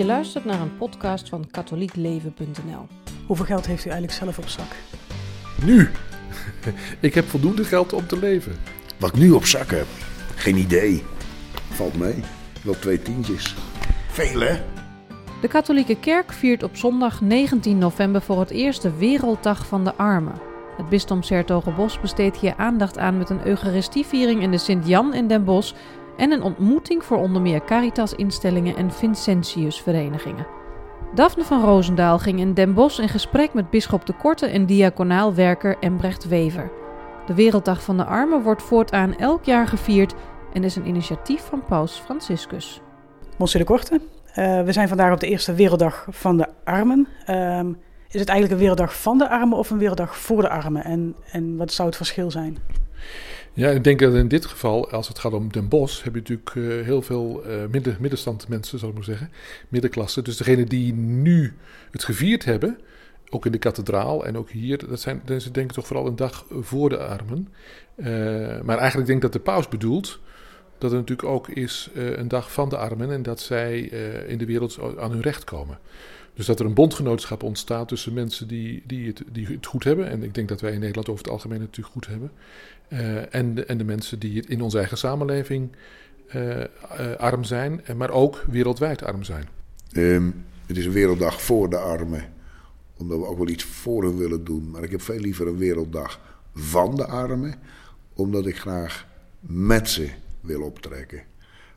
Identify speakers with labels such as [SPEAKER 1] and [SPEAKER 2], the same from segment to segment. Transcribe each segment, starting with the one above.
[SPEAKER 1] Je luistert naar een podcast van katholiekleven.nl.
[SPEAKER 2] Hoeveel geld heeft u eigenlijk zelf op zak?
[SPEAKER 3] Nu? ik heb voldoende geld om te leven.
[SPEAKER 4] Wat ik nu op zak heb? Geen idee. Valt mee. Wel twee tientjes. Veel hè?
[SPEAKER 1] De katholieke kerk viert op zondag 19 november voor het eerst de Werelddag van de Armen. Het bisdom Sertogenbos besteedt hier aandacht aan met een eucharistieviering in de Sint-Jan in Den Bosch en een ontmoeting voor onder meer Caritas-instellingen en Vincentius-verenigingen. Daphne van Roosendaal ging in Den Bosch in gesprek met bisschop de Korte en diaconaal werker Embrecht Wever. De Werelddag van de Armen wordt voortaan elk jaar gevierd en is een initiatief van paus Franciscus.
[SPEAKER 2] Monsieur de Korte, uh, we zijn vandaag op de eerste Werelddag van de Armen. Uh, is het eigenlijk een Werelddag van de Armen of een Werelddag voor de Armen? En, en wat zou het verschil zijn?
[SPEAKER 3] Ja, ik denk dat in dit geval, als het gaat om Den Bosch, heb je natuurlijk uh, heel veel uh, midden, middenstand mensen, zal ik maar zeggen, middenklasse. Dus degene die nu het gevierd hebben, ook in de kathedraal en ook hier, dat zijn, is denk ik toch vooral een dag voor de armen. Uh, maar eigenlijk denk ik dat de paus bedoelt dat het natuurlijk ook is een dag van de armen en dat zij in de wereld aan hun recht komen. Dus dat er een bondgenootschap ontstaat tussen mensen die, die, het, die het goed hebben. En ik denk dat wij in Nederland over het algemeen natuurlijk goed hebben. Uh, en, de, en de mensen die in onze eigen samenleving uh, uh, arm zijn, maar ook wereldwijd arm zijn.
[SPEAKER 4] Um, het is een werelddag voor de armen, omdat we ook wel iets voor hen willen doen. Maar ik heb veel liever een werelddag van de armen, omdat ik graag met ze wil optrekken.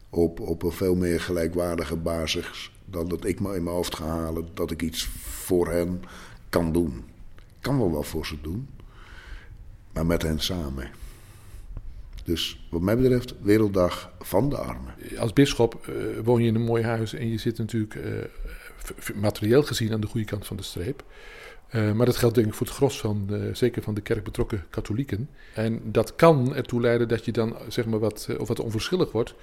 [SPEAKER 4] Op, op een veel meer gelijkwaardige basis dan dat ik me in mijn hoofd ga halen dat ik iets voor hen kan doen. Ik kan wel wat voor ze doen, maar met hen samen. Dus wat mij betreft, Werelddag van de Armen.
[SPEAKER 3] Als bisschop uh, woon je in een mooi huis en je zit natuurlijk uh, materieel gezien aan de goede kant van de streep. Uh, maar dat geldt denk ik voor het gros van, zeker van de kerk betrokken katholieken. En dat kan ertoe leiden dat je dan zeg maar wat, of wat onverschillig wordt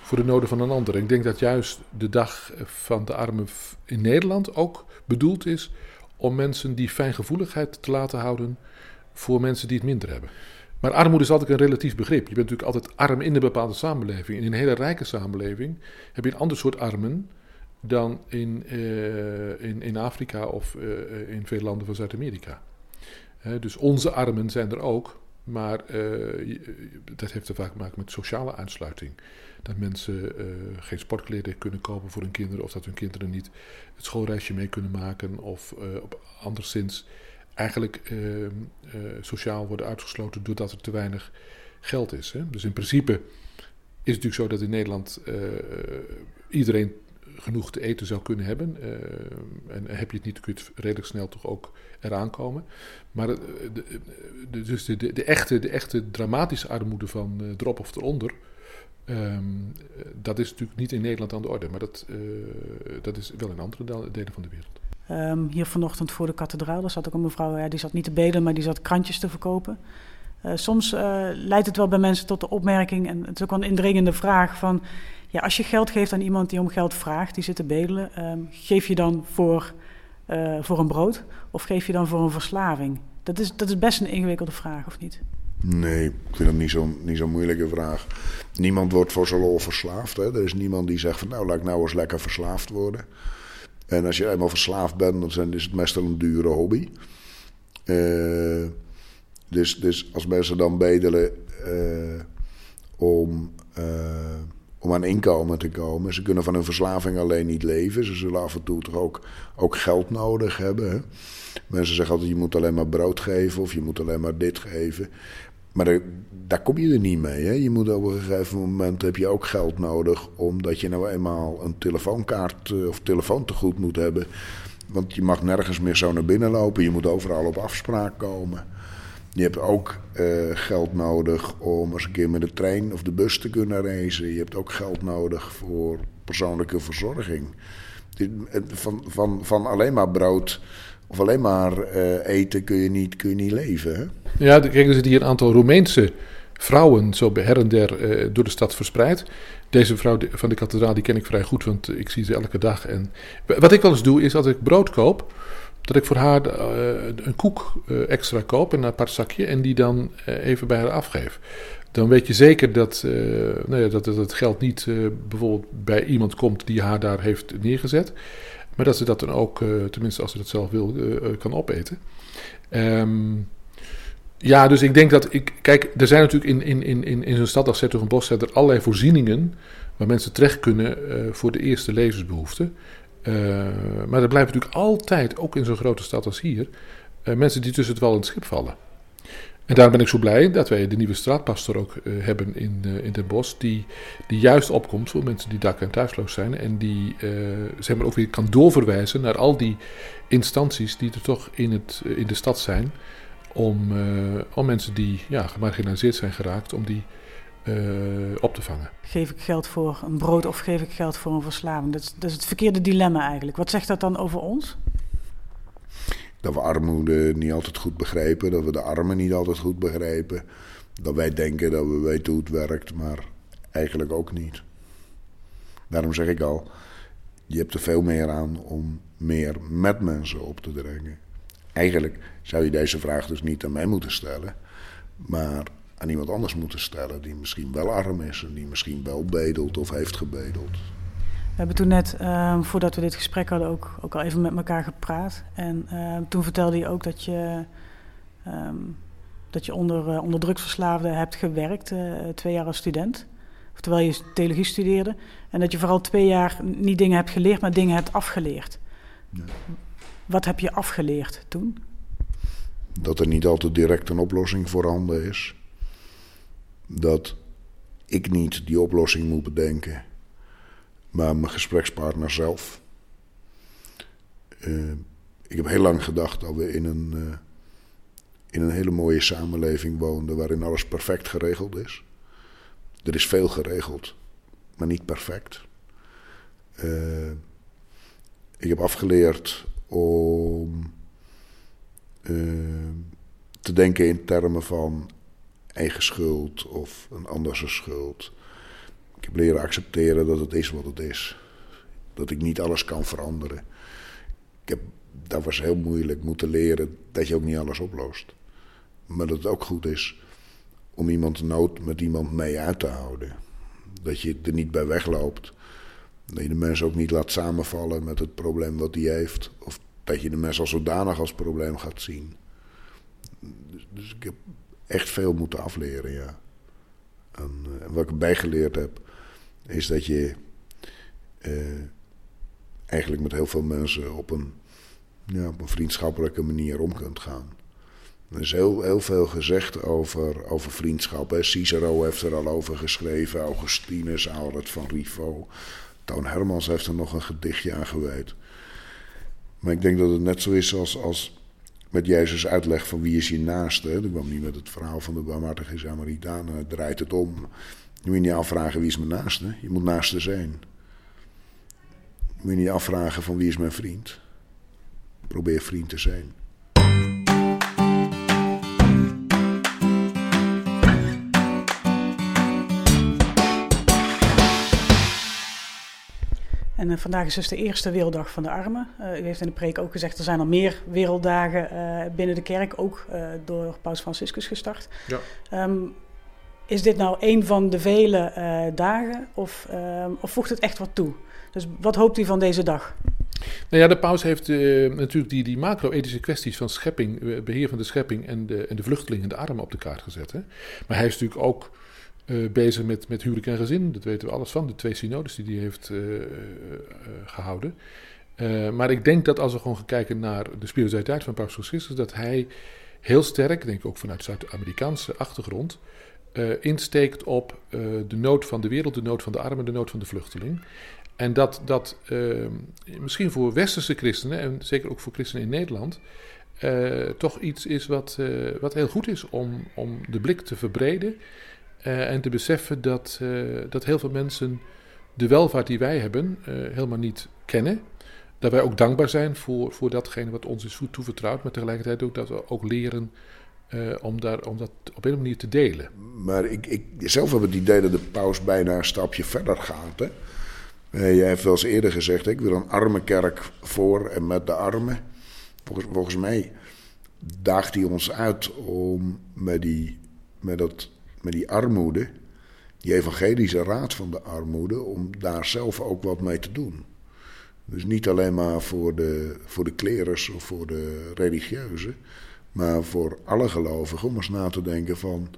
[SPEAKER 3] voor de noden van een ander. Ik denk dat juist de dag van de armen in Nederland ook bedoeld is om mensen die fijngevoeligheid te laten houden voor mensen die het minder hebben. Maar armoede is altijd een relatief begrip. Je bent natuurlijk altijd arm in een bepaalde samenleving. In een hele rijke samenleving heb je een ander soort armen dan in, uh, in, in Afrika of uh, in veel landen van Zuid-Amerika. Dus onze armen zijn er ook, maar dat heeft te vaak maken met sociale uitsluiting. Dat mensen geen sportkleden kunnen kopen voor hun kinderen, of dat hun kinderen niet het schoolreisje mee kunnen maken, of op anderszins eigenlijk uh, sociaal worden uitgesloten doordat er te weinig geld is. Hè? Dus in principe is het natuurlijk zo dat in Nederland iedereen genoeg te eten zou kunnen hebben. en heb je het niet, kun je het redelijk snel toch ook eraan komen. Maar de, de, dus de, de, echte, de echte dramatische armoede van erop of eronder. Um, dat is natuurlijk niet in Nederland aan de orde, maar dat, dat is wel in andere delen van de wereld.
[SPEAKER 2] Um, hier vanochtend voor de kathedraal, daar zat ook een mevrouw, ja, die zat niet te bedelen, maar die zat krantjes te verkopen. Soms leidt het wel bij mensen tot de opmerking, en het is ook een indringende vraag van, ja, als je geld geeft aan iemand die om geld vraagt, die zit te bedelen, um, geef je dan voor, uh, voor een brood of geef je dan voor een verslaving? Dat is, dat is best een ingewikkelde vraag, of niet?
[SPEAKER 4] Nee, ik vind dat niet zo'n niet zo moeilijke vraag. Niemand wordt voor zijn lol verslaafd. Hè? Er is niemand die zegt van nou, laat ik nou eens lekker verslaafd worden. En als je eenmaal verslaafd bent, dan is het meestal een dure hobby. Uh, dus, dus als mensen dan bedelen uh, om, om aan inkomen te komen, ze kunnen van hun verslaving alleen niet leven. Ze zullen af en toe toch ook, ook geld nodig hebben. Mensen zeggen altijd: je moet alleen maar brood geven of je moet alleen maar dit geven. Maar daar, daar, kom je er niet mee. Hè? Je moet op een gegeven moment heb je ook geld nodig. Omdat je nou eenmaal een telefoonkaart uh, of telefoontegoed moet hebben. Want je mag nergens meer zo naar binnen lopen. Je moet overal op afspraak komen. Je hebt ook uh, geld nodig om eens een keer met de trein of de bus te kunnen reizen. Je hebt ook geld nodig voor persoonlijke verzorging. Van, van, van alleen maar brood of alleen maar uh, eten kun je niet, kun je niet leven. Hè?
[SPEAKER 3] Ja, kijk, er zitten hier een aantal Roemeense vrouwen zo her en der uh, door de stad verspreid. Deze vrouw van de kathedraal die ken ik vrij goed, want ik zie ze elke dag. En wat ik wel eens doe, is als ik brood koop, dat ik voor haar uh, een koek extra koop een apart zakje en die dan even bij haar afgeef. dan weet je zeker dat, uh, nou ja, dat, dat het geld niet bijvoorbeeld bij iemand komt die haar daar heeft neergezet. Maar dat ze dat dan ook, tenminste als ze dat zelf wil, kan opeten. Um, ja, dus ik denk dat ik. Kijk, er zijn natuurlijk in, in, in, in, in zo'n stad als Bos er allerlei voorzieningen waar mensen terecht kunnen voor de eerste levensbehoeften. Uh, maar er blijven natuurlijk altijd, ook in zo'n grote stad als hier, uh, mensen die tussen het wal en het schip vallen. En daarom ben ik zo blij dat wij de nieuwe straatpastor ook hebben in, in Den Bosch, die, die juist opkomt voor mensen die dak- en thuisloos zijn. En die zeg maar ook weer kan doorverwijzen naar al die instanties die er toch in, het, in de stad zijn om, uh, om mensen die ja, gemarginaliseerd zijn geraakt, om die uh, op te vangen.
[SPEAKER 2] Geef ik geld voor een brood of geef ik geld voor een verslaving? Dat is, dat is het verkeerde dilemma eigenlijk. Wat zegt dat dan over ons?
[SPEAKER 4] Dat we armoede niet altijd goed begrijpen, dat we de armen niet altijd goed begrijpen. Dat wij denken dat we weten hoe het werkt, maar eigenlijk ook niet. Daarom zeg ik al, je hebt er veel meer aan om meer met mensen op te dringen. Eigenlijk zou je deze vraag dus niet aan mij moeten stellen, maar aan iemand anders moeten stellen die misschien wel arm is en die misschien wel bedelt of heeft gebedeld.
[SPEAKER 2] We hebben toen net, uh, voordat we dit gesprek hadden, ook, ook al even met elkaar gepraat. En uh, toen vertelde je ook dat je, um, dat je onder, uh, onder drugsverslaafden hebt gewerkt, eh, twee jaar als student. Of terwijl je theologie studeerde. En dat je vooral twee jaar niet dingen hebt geleerd, maar dingen hebt afgeleerd. Ja. Wat heb je afgeleerd toen?
[SPEAKER 4] Dat er niet altijd direct een oplossing voorhanden is. Dat ik niet die oplossing moet bedenken, maar mijn gesprekspartner zelf. Uh, ik heb heel lang gedacht dat we in een, uh, in een hele mooie samenleving woonden waarin alles perfect geregeld is. Er is veel geregeld, maar niet perfect. Uh, ik heb afgeleerd om te denken in termen van eigen schuld of een andere schuld. Ik heb leren accepteren dat het is wat het is. Dat ik niet alles kan veranderen. Ik heb, dat was heel moeilijk moeten leren dat je ook niet alles oplost. Maar dat het ook goed is om iemand nood met iemand mee uit te houden. Dat je er niet bij wegloopt. Dat je de mensen ook niet laat samenvallen met het probleem wat hij heeft. Of dat je de mensen als zodanig als probleem gaat zien. Dus, dus ik heb echt veel moeten afleren, ja. En, uh, wat ik erbij geleerd heb, is dat je uh, eigenlijk met heel veel mensen op een, ja, op een vriendschappelijke manier om kunt gaan. Er is heel, heel veel gezegd over, over vriendschap. Cicero heeft er al over geschreven, Augustinus, Albert van Rivaux. Toon Hermans heeft er nog een gedichtje aan gewijd. Maar ik denk dat het net zo is als, als met Jezus uitleg van wie is je naaste. Dan kwam niet met het verhaal van de barmhartige Samaritaan. Draait het om. Je moet je niet afvragen wie is mijn naaste. Je moet naaste zijn. Je moet je niet afvragen van wie is mijn vriend. Probeer vriend te zijn.
[SPEAKER 2] En uh, vandaag is dus de eerste Werelddag van de Armen. Uh, u heeft in de preek ook gezegd, er zijn al meer werelddagen uh, binnen de kerk, ook door Paus Franciscus gestart. Ja. Um, is dit nou een van de vele dagen of, um, of voegt het echt wat toe? Dus wat hoopt u van deze dag?
[SPEAKER 3] Nou ja, de paus heeft natuurlijk die, die macro-ethische kwesties van schepping, beheer van de schepping en de, en de vluchtelingen en de armen op de kaart gezet. Hè? Maar hij is natuurlijk ook uh, bezig met, met huwelijk en gezin. Dat weten we alles van, de twee synodes die hij heeft uh, uh, gehouden. maar ik denk dat als we gewoon gaan kijken naar de spiritualiteit van Paus Franciscus, dat hij heel sterk, denk ik ook vanuit Zuid-Amerikaanse achtergrond, insteekt op de nood van de wereld, de nood van de armen, de nood van de vluchteling. En dat dat misschien voor westerse christenen, en zeker ook voor christenen in Nederland, toch iets is wat, wat heel goed is om, om de blik te verbreden uh, en te beseffen dat, uh, dat heel veel mensen de welvaart die wij hebben uh, helemaal niet kennen. Dat wij ook dankbaar zijn voor, voor datgene wat ons is toevertrouwd. Maar tegelijkertijd ook dat we ook leren om, daar, om dat op een manier te delen.
[SPEAKER 4] Maar ik, ik zelf heb het idee dat de paus bijna een stapje verder gaat. Hè? jij heeft wel eens eerder gezegd, ik wil een arme kerk voor en met de armen. Volgens, volgens mij daagt hij ons uit om met, die, met dat met die armoede, die evangelische raad van de armoede, om daar zelf ook wat mee te doen. Dus niet alleen maar voor de, voor de klerers of voor de religieuzen, maar voor alle gelovigen om eens na te denken van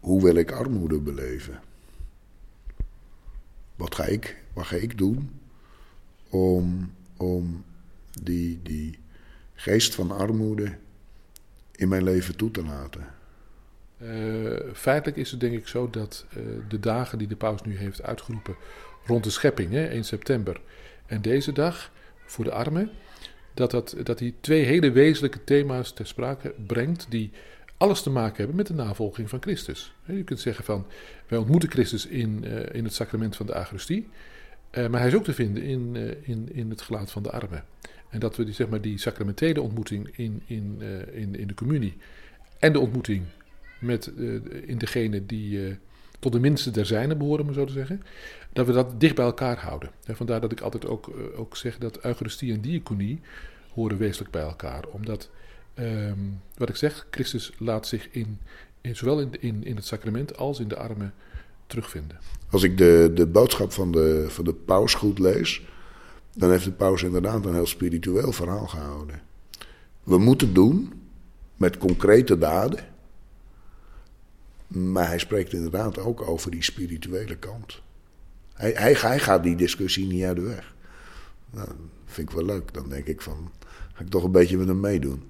[SPEAKER 4] hoe wil ik armoede beleven? Wat ga ik, wat ga ik doen om, om die, die geest van armoede in mijn leven toe te laten?
[SPEAKER 3] Uh, feitelijk is het denk ik zo dat uh, de dagen die de paus nu heeft uitgeroepen rond de schepping, hè, 1 september, en deze dag voor de armen, dat, dat, dat hij twee hele wezenlijke thema's ter sprake brengt die alles te maken hebben met de navolging van Christus. Je kunt zeggen van, wij ontmoeten Christus in, uh, in het sacrament van de uh, maar hij is ook te vinden in, in, in het gelaat van de armen. En dat we die, zeg maar, die sacramentele ontmoeting in, in, in, in de communie en de ontmoeting met, in degene die tot de minste der zijnen behoren, maar zo te zeggen, dat we dat dicht bij elkaar houden. En vandaar dat ik altijd ook, ook zeg dat Eucharistie en diaconie horen wezenlijk bij elkaar. Omdat Um, wat ik zeg, Christus laat zich in, in zowel in, in, in het sacrament als in de armen terugvinden.
[SPEAKER 4] Als ik de, de boodschap van de, van de paus goed lees, dan heeft de paus inderdaad een heel spiritueel verhaal gehouden. We moeten doen met concrete daden, maar hij spreekt inderdaad ook over die spirituele kant. Hij, hij, hij gaat die discussie niet uit de weg. Nou, vind ik wel leuk. Dan denk ik van, ga ik toch een beetje met hem meedoen.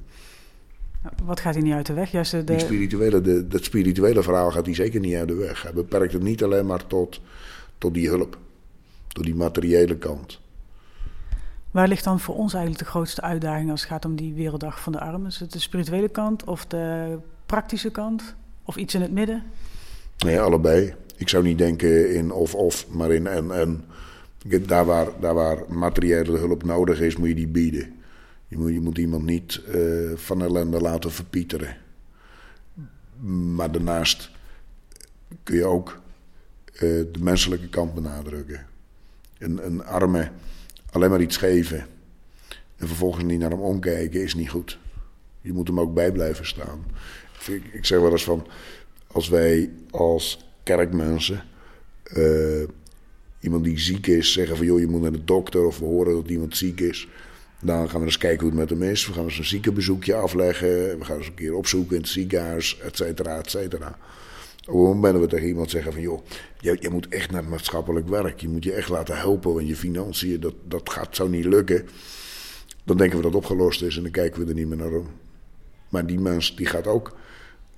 [SPEAKER 2] Wat gaat hij niet uit de weg? Juist de...
[SPEAKER 4] Die spirituele, de, dat spirituele verhaal gaat hij zeker niet uit de weg. Hij beperkt het niet alleen maar tot, tot die hulp, tot die materiële kant.
[SPEAKER 2] Waar ligt dan voor ons eigenlijk de grootste uitdaging als het gaat om die Werelddag van de Armen? Is het de spirituele kant of de praktische kant? Of iets in het midden?
[SPEAKER 4] Nee, allebei. Ik zou niet denken in of-of, maar in en-en. Daar waar, daar waar materiële hulp nodig is, moet je die bieden. Je moet, je moet iemand niet uh, van ellende laten verpieteren. Maar daarnaast kun je ook uh, de menselijke kant benadrukken. Een, een arme alleen maar iets geven en vervolgens niet naar hem omkijken is niet goed. Je moet hem ook bij blijven staan. Ik, zeg wel eens van, als wij als kerkmensen uh, iemand die ziek is zeggen van joh, je moet naar de dokter of we horen dat iemand ziek is. Dan gaan we eens kijken hoe het met hem is. We gaan eens een ziekenbezoekje afleggen. We gaan eens een keer opzoeken in het ziekenhuis, et cetera, et cetera. Op het moment we tegen iemand zeggen van... joh, je, je, moet echt naar het maatschappelijk werk. Je moet je echt laten helpen, want je financiën, dat, dat gaat zo niet lukken. Dan denken we dat opgelost is en dan kijken we er niet meer naar om. Maar die mens die gaat ook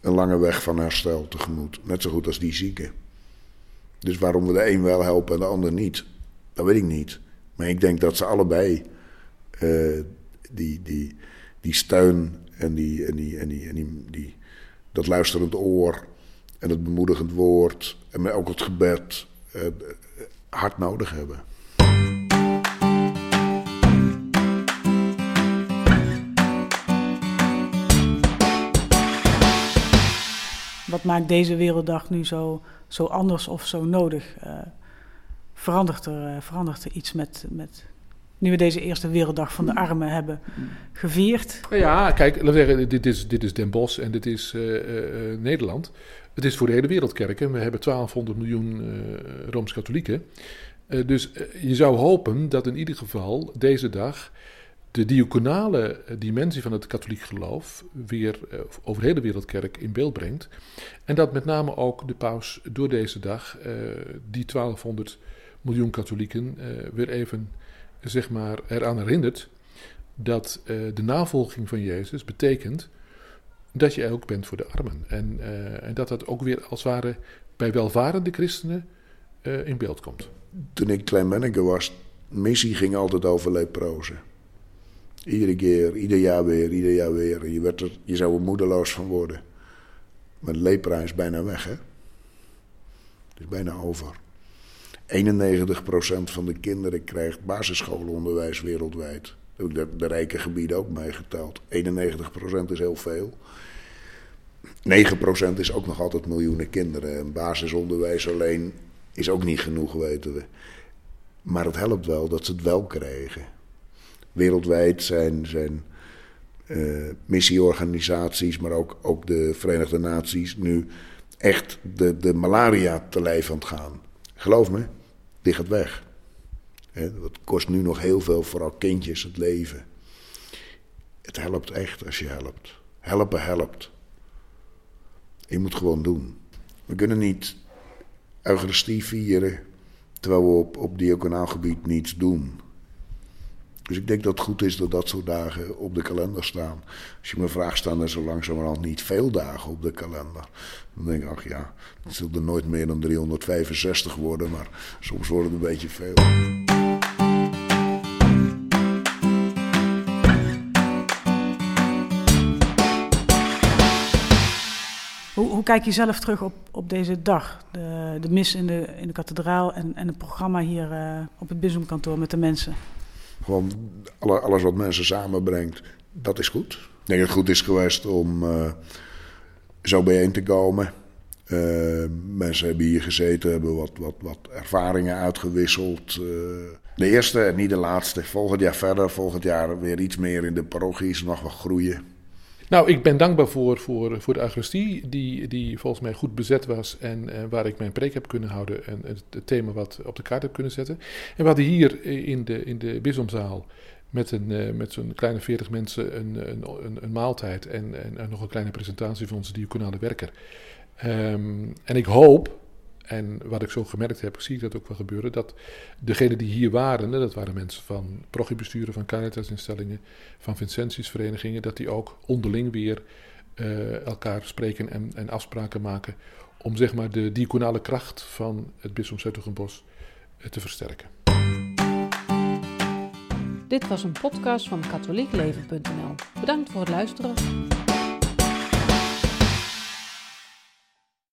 [SPEAKER 4] een lange weg van herstel tegemoet. Net zo goed als die zieke. Dus waarom we de een wel helpen en de ander niet, dat weet ik niet. Maar ik denk dat ze allebei uh, die, die, die steun en, die, en, die, en, die, en die, dat luisterend oor en het bemoedigend woord en ook het gebed uh, hard nodig hebben.
[SPEAKER 2] Wat maakt deze werelddag nu zo, zo anders of zo nodig? Uh, verandert, er, verandert er iets met, met nu we deze eerste Werelddag van de Armen hebben gevierd.
[SPEAKER 3] Ja, kijk, laten we zeggen, dit is, dit is Den Bosch en dit is uh, Nederland. Het is voor de hele wereldkerk. En we hebben 1200 miljoen uh, Rooms-Katholieken. dus je zou hopen dat in ieder geval deze dag de diaconale dimensie van het katholiek geloof weer over de hele wereldkerk in beeld brengt. En dat met name ook de paus door deze dag die 1200 miljoen katholieken weer even zeg maar, eraan herinnert dat de navolging van Jezus betekent dat je ook bent voor de armen. En, en dat dat ook weer als het ware bij welvarende christenen in beeld komt.
[SPEAKER 4] Toen ik klein manneke was, missie ging altijd over leprozen. Iedere keer, ieder jaar weer, ieder jaar weer. Je, werd er, je zou er moedeloos van worden. Maar de lepra is bijna weg, hè? Het is bijna over. 91% van de kinderen krijgt basisschoolonderwijs wereldwijd. De, de rijke gebieden ook meegeteld. 91% is heel veel. 9% is ook nog altijd miljoenen kinderen. En basisonderwijs alleen is ook niet genoeg, weten we. Maar het helpt wel dat ze het wel krijgen. Wereldwijd zijn, zijn uh, missieorganisaties, maar ook, ook de Verenigde Naties nu echt de, de malaria te lijf aan het gaan. Geloof me, die gaat weg. Het kost nu nog heel veel, vooral kindjes, het leven. Het helpt echt als je helpt. Helpen helpt. Je moet gewoon doen. We kunnen niet Eucharistie vieren terwijl we op, op diaconaal gebied niets doen. Dus ik denk dat het goed is dat dat soort dagen op de kalender staan. Als je me vraagt, staan er zo langzamerhand niet veel dagen op de kalender. Dan denk ik, ach ja, het zullen er nooit meer dan 365 worden, maar soms worden het een beetje veel.
[SPEAKER 2] Hoe, hoe, kijk je zelf terug op, op deze dag? De, de mis in de, in de kathedraal en, en het programma hier uh, op het bisdomkantoor met de mensen?
[SPEAKER 4] Gewoon alles wat mensen samenbrengt, dat is goed. Ik denk dat het goed is geweest om uh, zo bijeen te komen. Uh, mensen hebben hier gezeten, hebben wat, wat, wat ervaringen uitgewisseld. Uh, de eerste en niet de laatste. Volgend jaar verder, volgend jaar weer iets meer in de parochies, nog wat groeien.
[SPEAKER 3] Nou, ik ben dankbaar voor, voor, voor de Agrestie, die, die volgens mij goed bezet was en uh, waar ik mijn preek heb kunnen houden en het, het, thema wat op de kaart heb kunnen zetten. En we hadden hier in de, in de bisdomzaal met, een, uh, met zo'n kleine 40 mensen een, een, een, maaltijd en, en, nog een kleine presentatie van onze diaconale werker. Um, en ik hoop, en wat ik zo gemerkt heb, zie ik dat ook wel gebeuren, dat degenen die hier waren, dat waren mensen van progiebesturen, van Caritas-instellingen, van Vincentiusverenigingen, dat die ook onderling weer uh, elkaar spreken en, en, afspraken maken om zeg maar de diaconale kracht van het bisdom Zuidoogenbos uh, te versterken.
[SPEAKER 1] Dit was een podcast van katholiekleven.nl. Bedankt voor het luisteren.